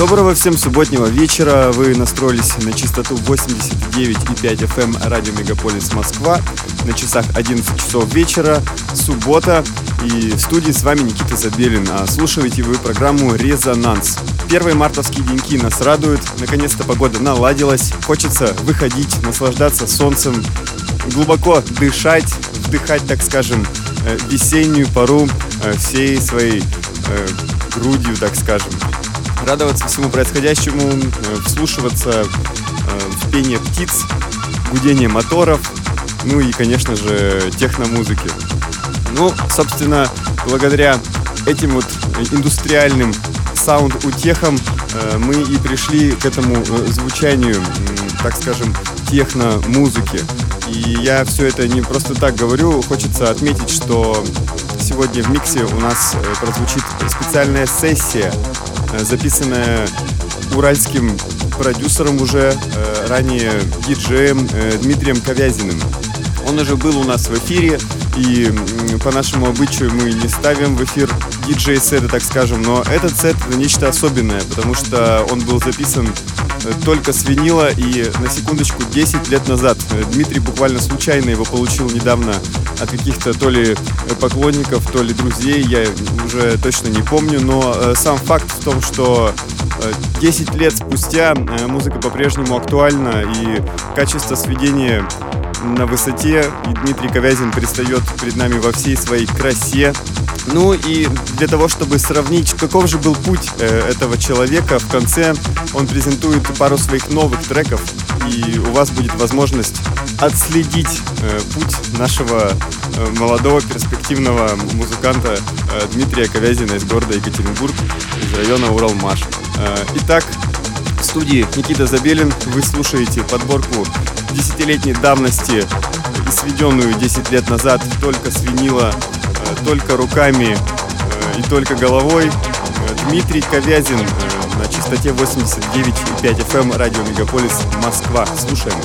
Доброго всем субботнего вечера. Вы настроились на частоту 89,5 FM эм радио Мегаполис Москва. На часах 11 часов вечера, суббота. И в студии с вами Никита Забелин. А слушаете вы программу «Резонанс». Первые мартовские деньки нас радуют. Наконец-то погода наладилась. Хочется выходить, наслаждаться солнцем, глубоко дышать, вдыхать, так скажем, э, весеннюю пару э, всей своей э, грудью, так скажем радоваться всему происходящему, э, вслушиваться э, в пение птиц, гудение моторов, ну и, конечно же, техномузыки. Ну, собственно, благодаря этим вот индустриальным саунд-утехам э, мы и пришли к этому звучанию, так скажем, техно-музыки. И я все это не просто так говорю, хочется отметить, что сегодня в миксе у нас прозвучит специальная сессия Э, записанная уральским продюсером уже, э, ранее диджеем э, Дмитрием Ковязиным. Он уже был у нас в эфире, и по нашему обычаю мы не ставим в эфир диджей-сеты, так скажем, но этот сет это нечто особенное, потому что он был записан только с винила и на секундочку 10 лет назад. Дмитрий буквально случайно его получил недавно от каких-то то ли поклонников, то ли друзей, я уже точно не помню, но э, сам факт в том, что 10 э, лет спустя э, музыка по-прежнему актуальна и качество сведения на высоте, и Дмитрий Ковязин предстает перед нами во всей своей красе. Ну и для того, чтобы сравнить, каков же был путь э, этого человека, в конце он презентует пару своих новых треков, и у вас будет возможность отследить э, путь нашего э, молодого перспективного музыканта Дмитрия Ковязина из города Екатеринбург, из района Уралмаш. Итак, в студии Никита Забелин. Вы слушаете подборку десятилетней давности и сведенную 10 лет назад только с винила, э, только руками э, и только головой. Э, Дмитрий Ковязин на частоте 89,5 FM радио Мегаполис Москва. Слушаем.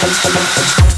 ハハハハ。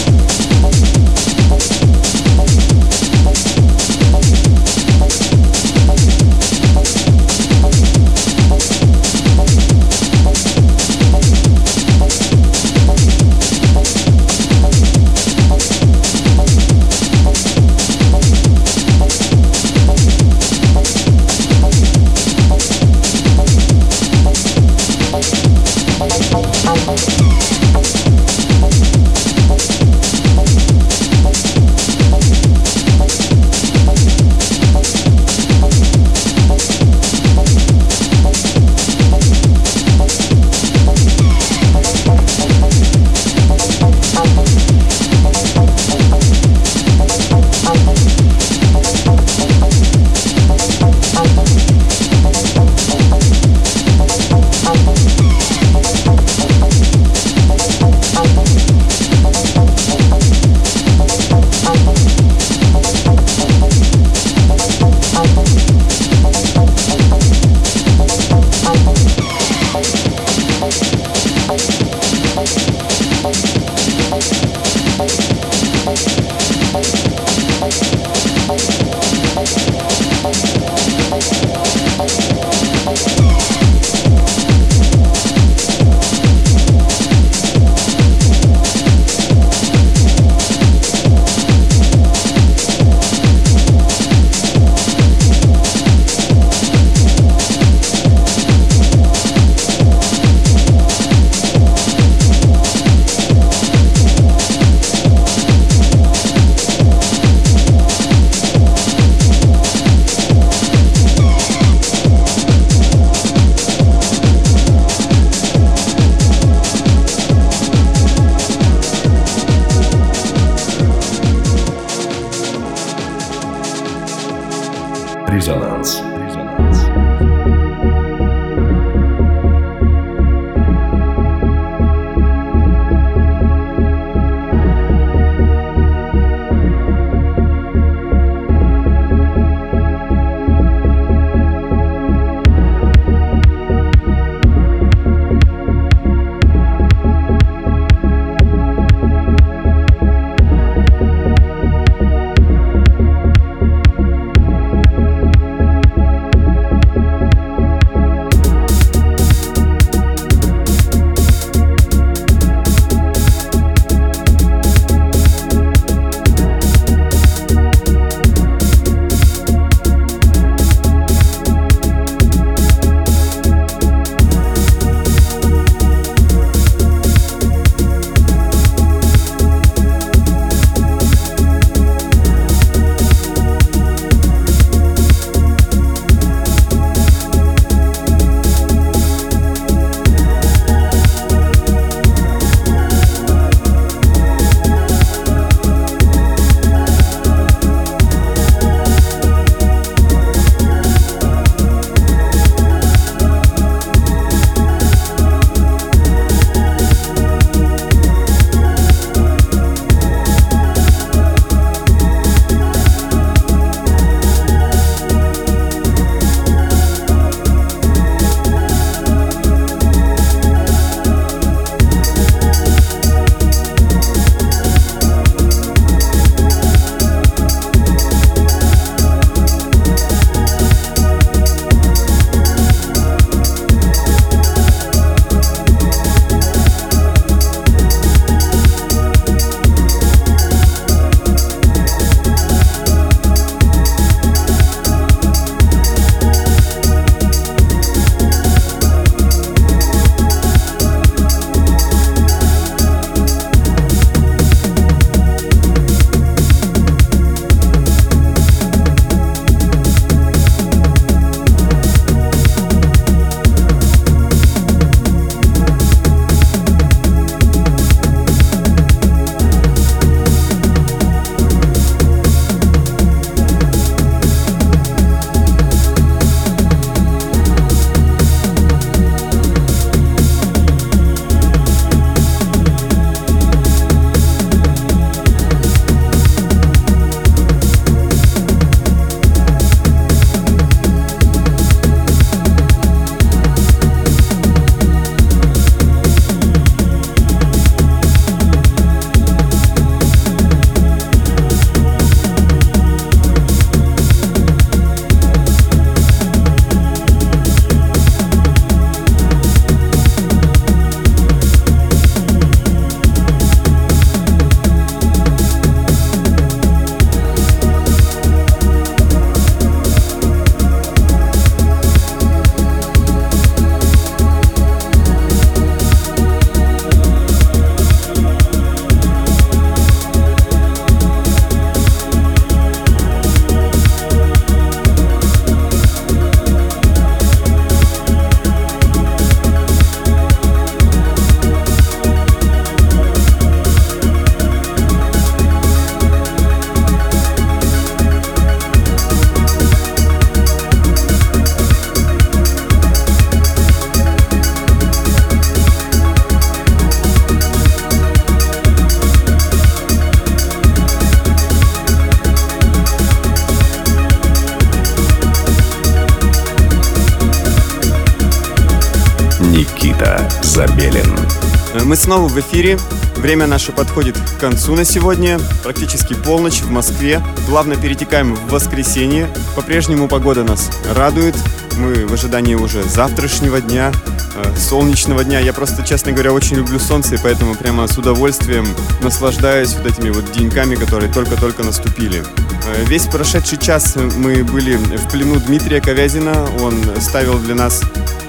снова в эфире. Время наше подходит к концу на сегодня. Практически полночь в Москве. Плавно перетекаем в воскресенье. По-прежнему погода нас радует. Мы в ожидании уже завтрашнего дня, э, солнечного дня. Я просто, честно говоря, очень люблю солнце, и поэтому прямо с удовольствием наслаждаюсь вот этими вот деньками, которые только-только наступили. Э, весь прошедший час мы были в плену Дмитрия Ковязина. Он ставил для нас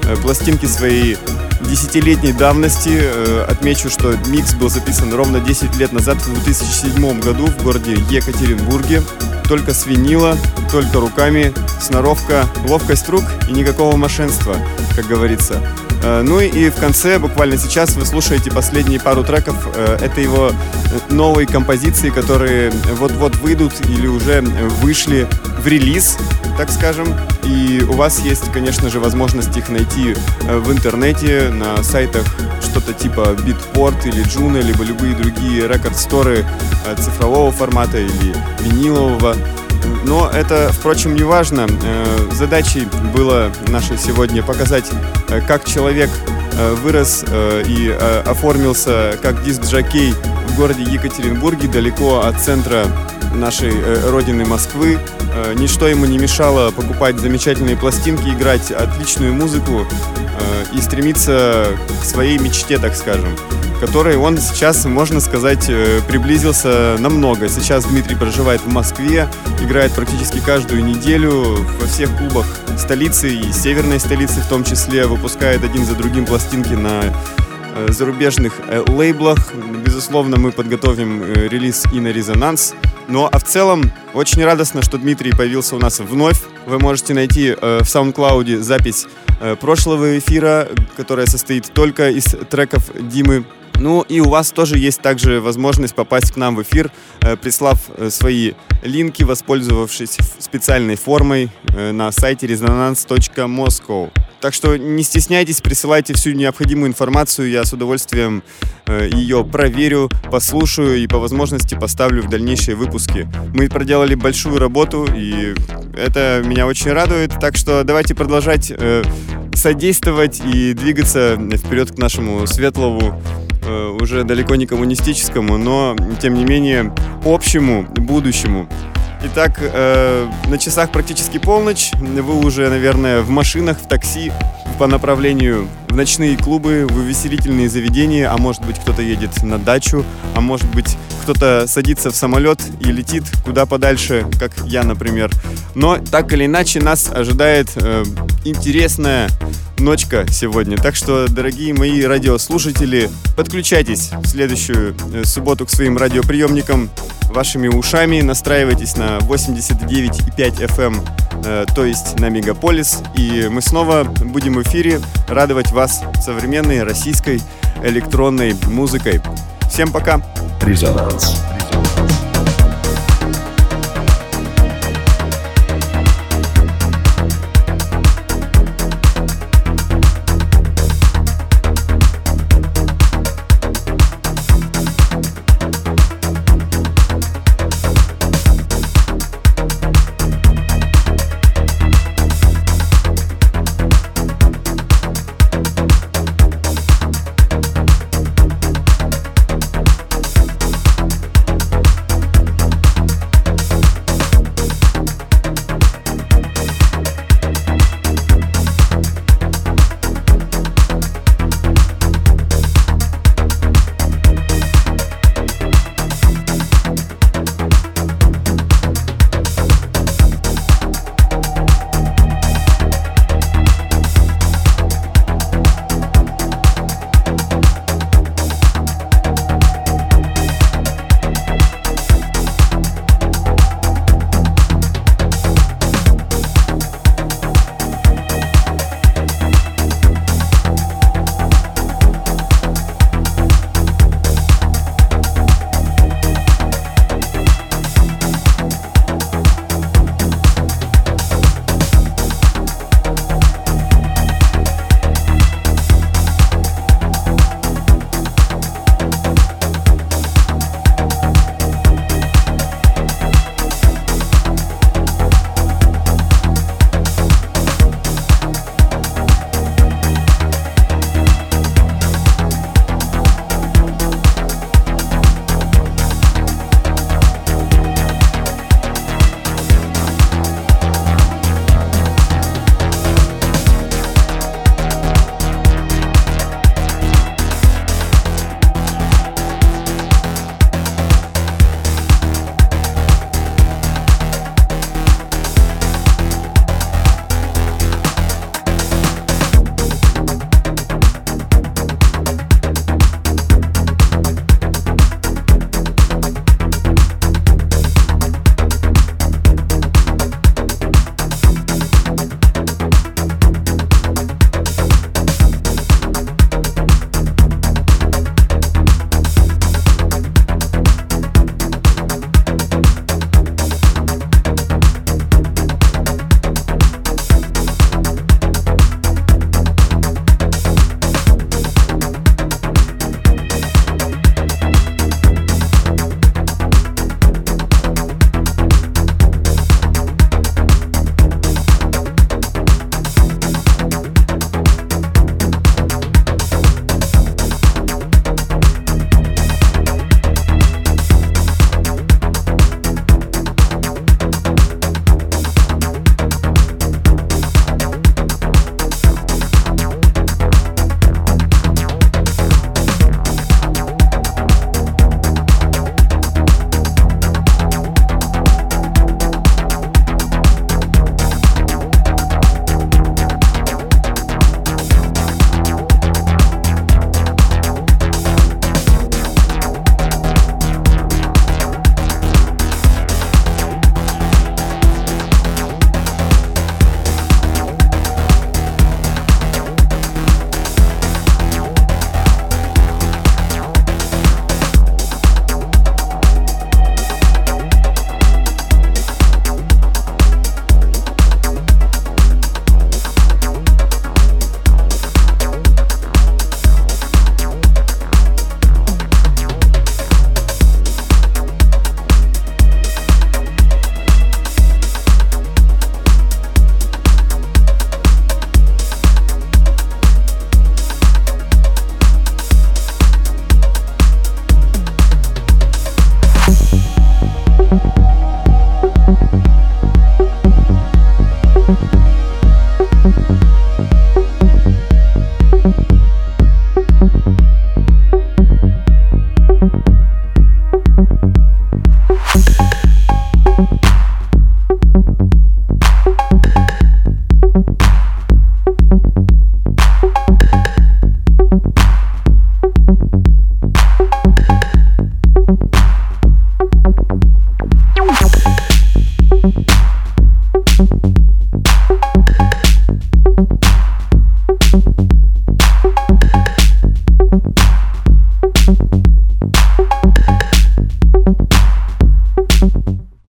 э, пластинки своей десятилетней давности. Отмечу, что микс был записан ровно 10 лет назад, в 2007 году в городе Екатеринбурге только свинила, только руками, сноровка, ловкость рук и никакого мошенства, как говорится. Э, ну и в конце, буквально сейчас, вы слушаете последние пару треков. Э, это его новые композиции, которые вот-вот выйдут или уже вышли в релиз, так скажем. И у вас есть, конечно же, возможность их найти э, в интернете, на сайтах что-то типа Beatport или Juno, либо любые другие рекорд-сторы цифрового формата или винилового. Но это, впрочем, не важно. Э, задачей было нашей сегодня показать, э, как человек э, вырос и оформился как диск-джокей в городе Екатеринбурге, далеко от центра нашей родины Москвы. Ничто ему не мешало покупать замечательные пластинки, играть отличную музыку и стремиться к своей мечте, так скажем которой он сейчас, можно сказать, э, приблизился намного. Сейчас Дмитрий проживает в Москве, играет практически каждую неделю во всех клубах столицы и северной столицы в том числе, выпускает один за другим пластинки на э, зарубежных э, лейблах. Безусловно, мы подготовим релиз и на резонанс. Ну а в целом очень радостно, что Дмитрий появился у нас вновь. Вы можете найти в SoundCloud запись прошлого эфира, которая состоит только из треков Димы ну и у вас тоже есть также возможность попасть к нам в эфир, э, прислав э, свои линки, воспользовавшись специальной формой э, на сайте resonance.moscow. Так что не стесняйтесь, присылайте всю необходимую информацию, я с удовольствием ее проверю, послушаю и по возможности поставлю в дальнейшие выпуски. Мы проделали большую работу, и это меня очень радует, так что давайте продолжать содействовать и двигаться вперед к нашему светлому уже далеко не коммунистическому, но тем не менее общему будущему. Итак, э, на часах практически полночь. Вы уже, наверное, в машинах, в такси по направлению в ночные клубы, в увеселительные заведения, а может быть кто-то едет на дачу, а может быть кто-то садится в самолет и летит куда подальше, как я, например. Но так или иначе нас ожидает э, интересная ночка сегодня. Так что, дорогие мои радиослушатели, подключайтесь в следующую э, субботу к своим радиоприемникам вашими ушами, настраивайтесь на 89,5 FM, то есть на Мегаполис, и мы снова будем в эфире радовать вас современной российской электронной музыкой. Всем пока! Резонанс.